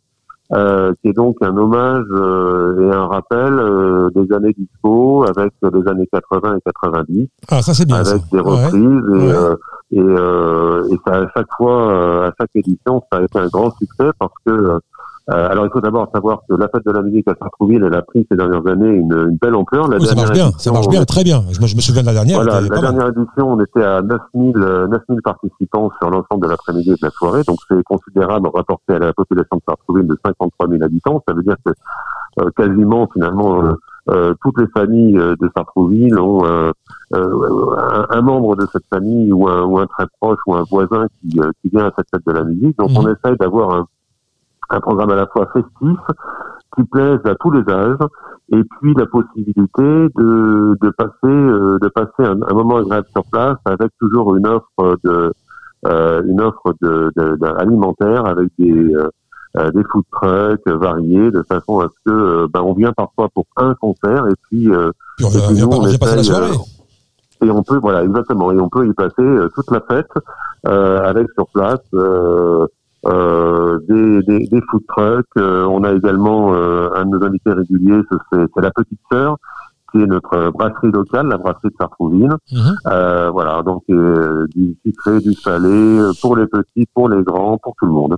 euh, qui est donc un hommage euh, et un rappel euh, des années disco avec les années 80 et 90. Ah, ça c'est bien. Avec des reprises et, et, et ça à chaque fois, à chaque édition, ça a été un grand succès parce que euh, alors, il faut d'abord savoir que la fête de la musique à Sartrouville, elle a pris ces dernières années une, une belle ampleur. La ça marche bien, ça marche bien, très bien. Je me, je me, souviens de la dernière. Voilà, la dernière édition, on était à 9000, 9000 participants sur l'ensemble de l'après-midi et de la soirée. Donc, c'est considérable rapporté à la population de Sartrouville de 53 000 habitants. Ça veut dire que euh, quasiment, finalement, euh, euh toutes les familles de Sartrouville ont un, un, membre de cette famille ou un, ou un très proche ou un voisin qui, qui vient à cette fête de la musique. Donc, mmh. on essaye d'avoir un un programme à la fois festif, qui plaise à tous les âges, et puis la possibilité de, de passer, euh, de passer un, moment agréable sur place avec toujours une offre de, euh, une offre de, de, alimentaire avec des, euh, des food trucks variés de façon à ce que ben, on vient parfois pour un concert et puis, puis on, et on, passer la soirée. et on peut voilà exactement et on peut y passer toute la fête avec sur place euh, des, des, des, food trucks. Euh, on a également euh, un de nos invités réguliers, c'est la petite sœur, qui est notre brasserie locale, la brasserie de Sartrouville. Mhm. voilà, donc du sucré, du salé, pour les petits, pour les grands, pour tout le monde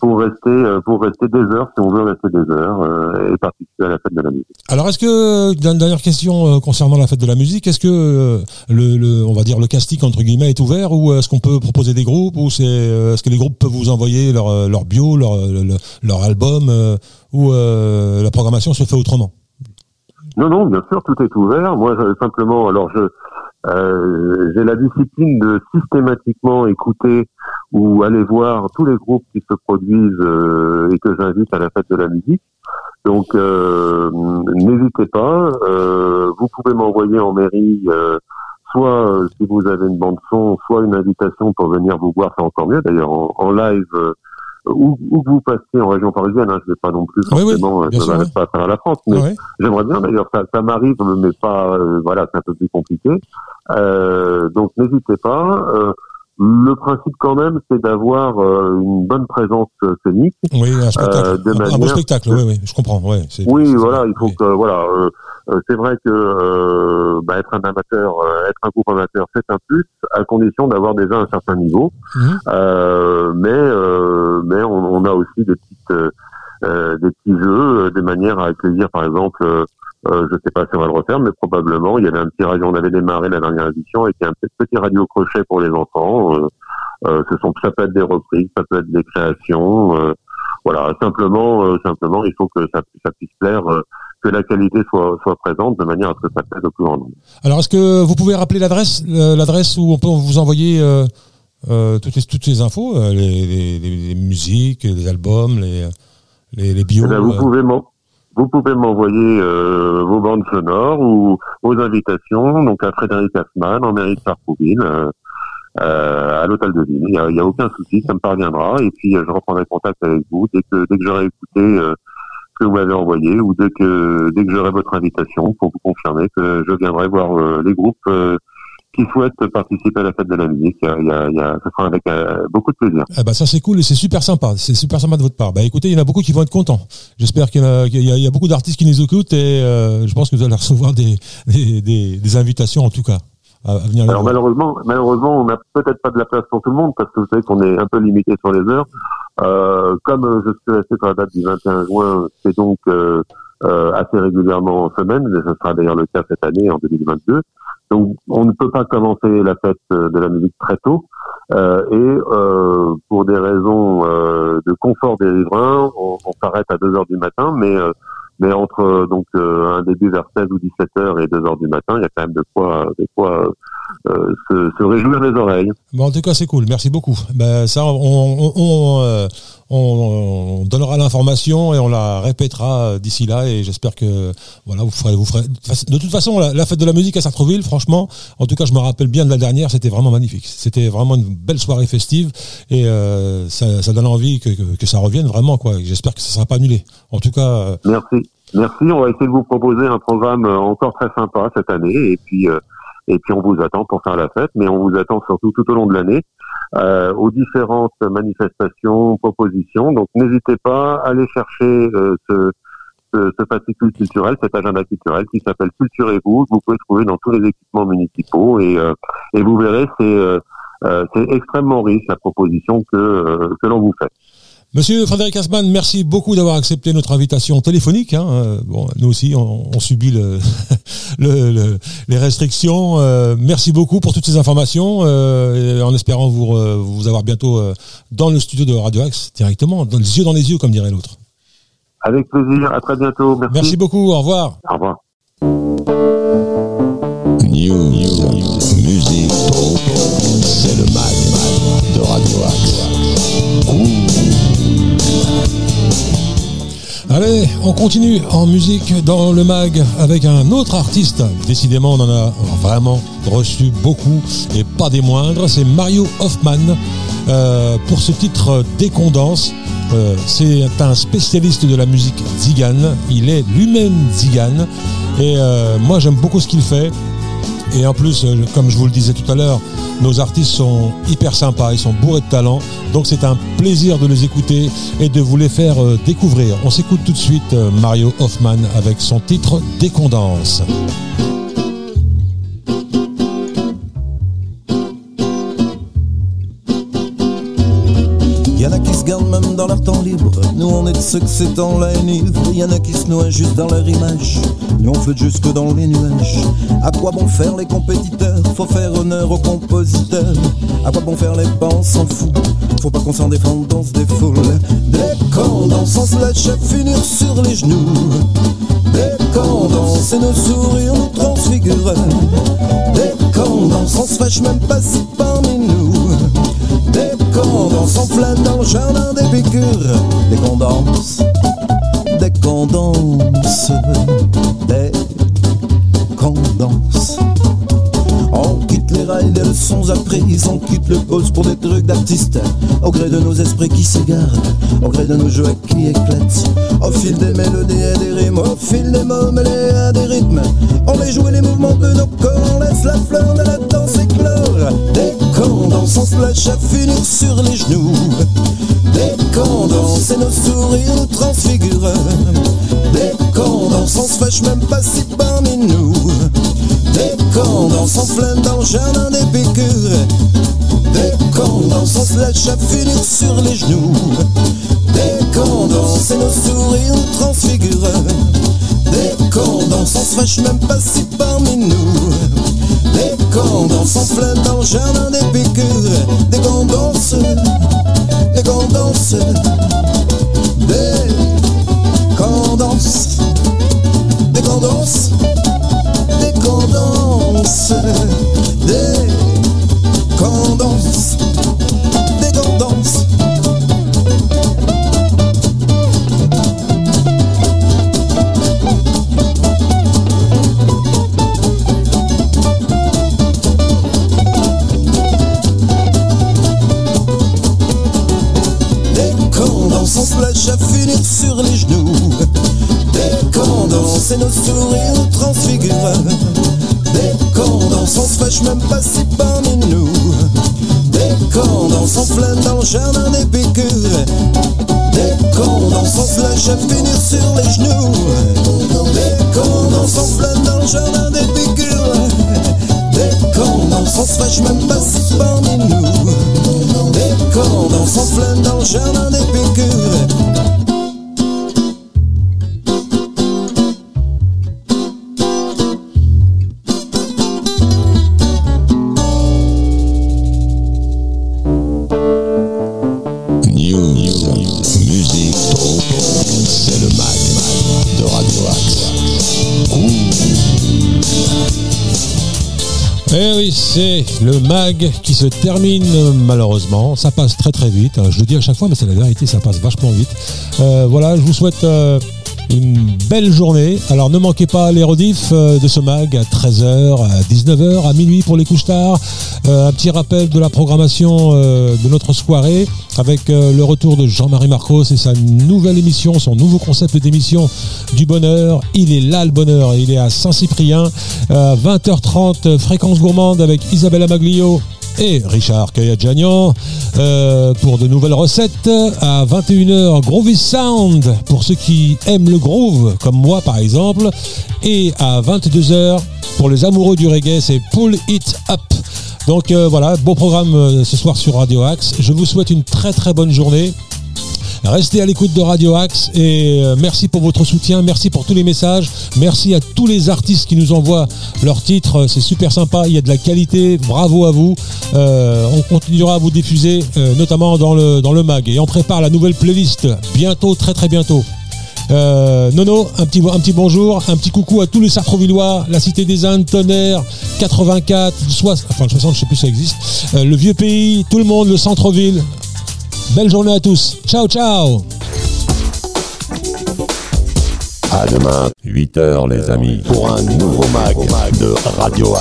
pour rester euh, pour rester des heures si on veut rester des heures euh, et participer à la fête de la musique. Alors est-ce que une dernière question euh, concernant la fête de la musique, est-ce que le, le, on va dire le casting entre guillemets est ouvert ou est-ce qu'on peut proposer des groupes ou c'est est-ce que les groupes peuvent vous envoyer leur leur bio, leur leur, album ou la programmation se fait autrement? Non non, bien sûr, tout est ouvert. Moi simplement alors je euh, j'ai la discipline de systématiquement écouter ou aller voir tous les groupes qui se produisent euh, et que j'invite à la fête de la musique. Donc euh, n'hésitez pas. vous pouvez m'envoyer en mairie soit si vous avez une bande son, soit une invitation pour venir vous voir, c'est encore mieux d'ailleurs en, live où, où vous passez en région parisienne, hein, je ne vais pas non plus forcément, je ne pas à travers la France, mais j'aimerais bien d'ailleurs, ça, ça m'arrive, mais pas, voilà, c'est un peu plus compliqué. donc n'hésitez pas. Le principe quand même, c'est d'avoir euh, une bonne présence scénique. Oui, un spectacle. Euh, un, bon spectacle, oui, oui, je comprends. Ouais, oui, voilà, il faut que, voilà, euh, c'est vrai que bah, être un amateur, être un groupe amateur, c'est un plus, à condition d'avoir déjà un certain niveau. Mhm. mais mais on, on, a aussi des petites des petits jeux, des manières à accueillir, par exemple euh, je ne sais pas si on va le refaire, mais probablement. Il y avait un petit radio, on avait démarré la dernière édition avec un petit radio crochet pour les enfants. Euh, euh, ce sont, ça peut être des reprises, ça peut être des créations. voilà, simplement, simplement, il faut que ça, ça puisse plaire que la qualité soit, soit présente de manière à ce que ça plaise au plus grand nombre. Alors, est-ce que vous pouvez rappeler l'adresse, l'adresse où on peut vous envoyer euh, toutes, les, toutes ces infos, les, les, les, musiques, les albums, les, les, les bios eh ben, Vous pouvez vous pouvez m'envoyer euh, vos bandes sonores ou vos invitations donc à Frédéric Assman en mairie de Sartrouville, euh, euh, à l'hôtel de ville. Il n'y a, aucun souci, ça me parviendra. Et puis je reprendrai contact avec vous dès que dès que j'aurai écouté ce que vous m'avez envoyé ou dès que dès que j'aurai votre invitation pour vous confirmer que je viendrai voir les groupes qui souhaitent participer à la fête de la musique. Il y a, il y a, ça sera avec euh, beaucoup de plaisir. Eh ben ça c'est cool et c'est super sympa. C'est super sympa de votre part. Bah écoutez, il y en a beaucoup qui vont être contents. J'espère qu'il y, y, a beaucoup d'artistes qui nous écoutent et euh, je pense que vous allez recevoir des, des, des, des invitations en tout cas. À, venir Alors malheureusement, malheureusement, on n'a peut-être pas de la place pour tout le monde parce que vous savez qu'on est un peu limité sur les heures. Euh, comme je suis resté sur la date du 21 juin, c'est donc euh, euh, assez régulièrement en semaine, ce sera d'ailleurs le cas cette année en 2022. Donc, on ne peut pas commencer la fête euh, de la musique très tôt. Euh, et euh, pour des raisons euh, de confort des riverains, on, on s'arrête à 2 heures du matin, mais euh, mais entre donc un début vers 16 ou 17 heures et 2 heures du matin, il y a quand même de quoi, de quoi euh, se, se, réjouir les oreilles. Bon, en tout cas, c'est cool. Merci beaucoup. Ben, ça, on, on, euh, on, on donnera l'information et on la répétera d'ici là. Et j'espère que voilà, vous ferez, vous ferez. De toute façon, la, fête de la musique à Sartreville, franchement, en tout cas, je me rappelle bien de la dernière. C'était vraiment magnifique. C'était vraiment une belle soirée festive et euh, ça, ça, donne envie que, que, que, ça revienne vraiment. quoi. J'espère que ça sera pas annulé. En tout cas. Euh, Merci. Merci. On va essayer de vous proposer un programme encore très sympa cette année et puis. Euh, et puis on vous attend pour faire la fête, mais on vous attend surtout tout au long de l'année euh, aux différentes manifestations, propositions. Donc n'hésitez pas à aller chercher euh, ce, ce, ce, fascicule culturel, cet agenda culturel qui s'appelle Culturez-vous. Vous pouvez trouver dans tous les équipements municipaux et, euh, et vous verrez, c'est euh, euh, extrêmement riche la proposition que, que l'on vous fait. Monsieur Frédéric Asman, merci beaucoup d'avoir accepté notre invitation téléphonique. Hein. Euh, bon, nous aussi, on, on subit le, le, les restrictions. Euh, merci beaucoup pour toutes ces informations, euh, en espérant vous, vous avoir bientôt dans le studio de Radio Axe directement, dans les yeux dans les yeux, comme dirait l'autre. Avec plaisir. À très bientôt. Merci. Merci beaucoup. Au revoir. Au revoir. News, musique, c'est le mag Allez, on continue en musique dans le mag avec un autre artiste. Décidément, on en a vraiment reçu beaucoup et pas des moindres. C'est Mario Hoffman euh, pour ce titre Décondance. Euh, c'est un spécialiste de la musique zigane. Il est lui-même zigane et euh, moi j'aime beaucoup ce qu'il fait. Et en plus, euh, comme je vous le disais tout à l'heure, nos artistes sont hyper sympas, ils sont bourrés de talent. Donc c'est un plaisir de les écouter et de vous les faire euh, découvrir. On s'écoute tout de suite euh, Mario Hoffman avec son titre Décondance. Leur temps libre. Nous on est de ceux que c'est en la Il y en a qui se noient juste dans leur image. Nous on flotte jusque dans les nuages. À quoi bon faire les compétiteurs? Faut faire honneur aux compositeurs. À quoi bon faire les pas on s'en fout. Faut pas qu'on s'en défende, dans ce défoule. Qu'on danse, on se lâche finir sur les genoux. Qu'on danse et nos sourires nous transfigurent. Qu'on danse, on se fâche même pas si parmi Dès qu'on danse, dès qu'on. On quitte les rails des leçons apprises. On quitte le poste pour des trucs d'artistes. Au gré de nos esprits qui s'égarent, au gré de nos jeux qui éclatent. Au fil des mélodies et des rimes, au fil des mots mêlés à des rythmes. On les joue les mouvements de nos corps, on laisse la fleur de la danse éclore. Dès qu'on on se lâche à finir sur les genoux. Danse et nos sourires nous transfigurent. Danse, on se fâche même pas si parmi nous. Danse, on flâne dans le jardin des piqûres. Danse, on se lâche à finir sur les genoux. Danse et nos sourires nous transfigurent. Danse, on se fâche même pas si parmi nous. Danse, on flâne dans le jardin des piqûres. Danse, dès qu'on danse, dès qu'on danse, à finir sur les genoux. Dès qu'on danse, on flâne dans le jardin des piqûres. Dès qu'on danse, on se fâche même pas si parmi nous. Dès qu'on danse, on flâne dans le jardin des piqûres. Le mag qui se termine malheureusement. Ça passe très très vite. Je le dis à chaque fois, mais c'est la vérité, ça passe vachement vite. Euh, voilà, je vous souhaite euh, une belle journée. Alors ne manquez pas les rediffs euh, de ce mag à 13h, à 19h, à minuit pour les couches tard. Euh, un petit rappel de la programmation euh, de notre soirée avec euh, le retour de Jean-Marie Marcos et sa nouvelle émission, son nouveau concept d'émission du bonheur. Il est là le bonheur, il est à Saint-Cyprien, à 20h30, fréquence gourmande avec Isabelle Amaglio et Richard Kayadjanian pour de nouvelles recettes. À 21h Groovy Sound pour ceux qui aiment le groove comme moi par exemple. Et à 22h pour les amoureux du reggae c'est Pull It Up donc euh, voilà beau programme euh, ce soir sur Radio Axe. Je vous souhaite une très très bonne journée. Restez à l'écoute de Radio Axe et euh, merci pour votre soutien, merci pour tous les messages, merci à tous les artistes qui nous envoient leurs titres, c'est super sympa, il y a de la qualité, bravo à vous. On continuera à vous diffuser, notamment dans le, dans le mag. Et on prépare la nouvelle playlist. Bientôt, très très bientôt. Euh, Nono, un petit, bonjour, un petit coucou à tous les Sartrovillois, la Cité des Indes, Tonnerre, 84, soit, enfin le 60, je sais plus si ça existe, euh, le Vieux Pays, tout le monde, le centre-ville. Belle journée à tous. Ciao, ciao. À demain, 8h les amis, pour un nouveau mag de Radio.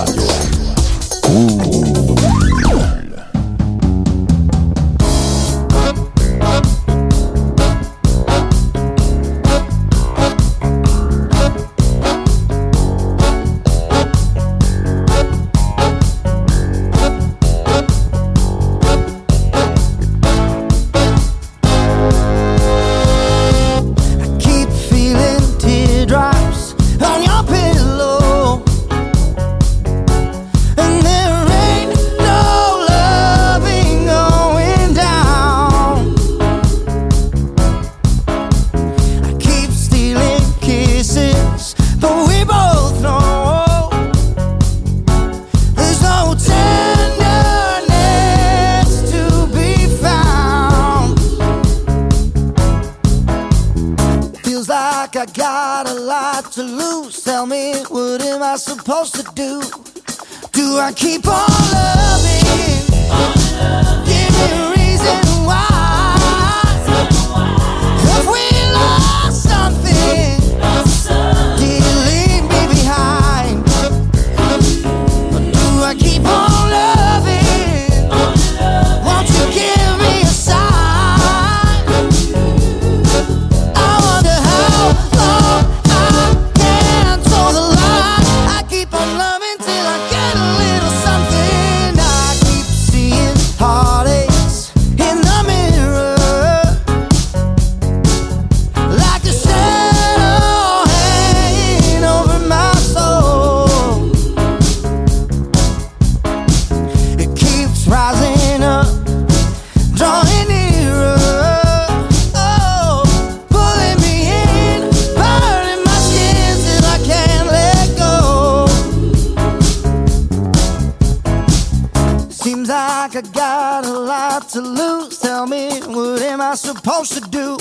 Supposed to do?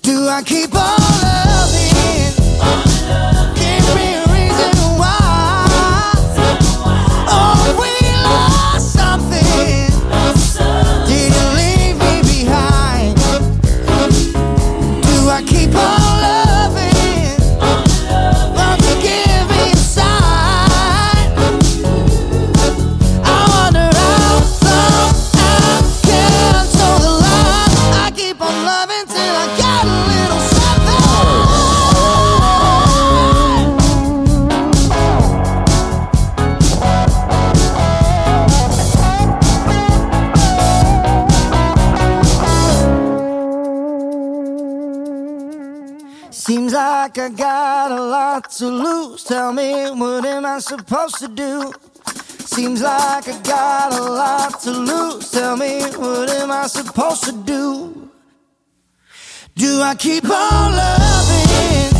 Do I keep on like I got a lot to lose. Tell me, what am I supposed to do? Seems like I got a lot to lose. Tell me, what am I supposed to do? Do I keep on loving?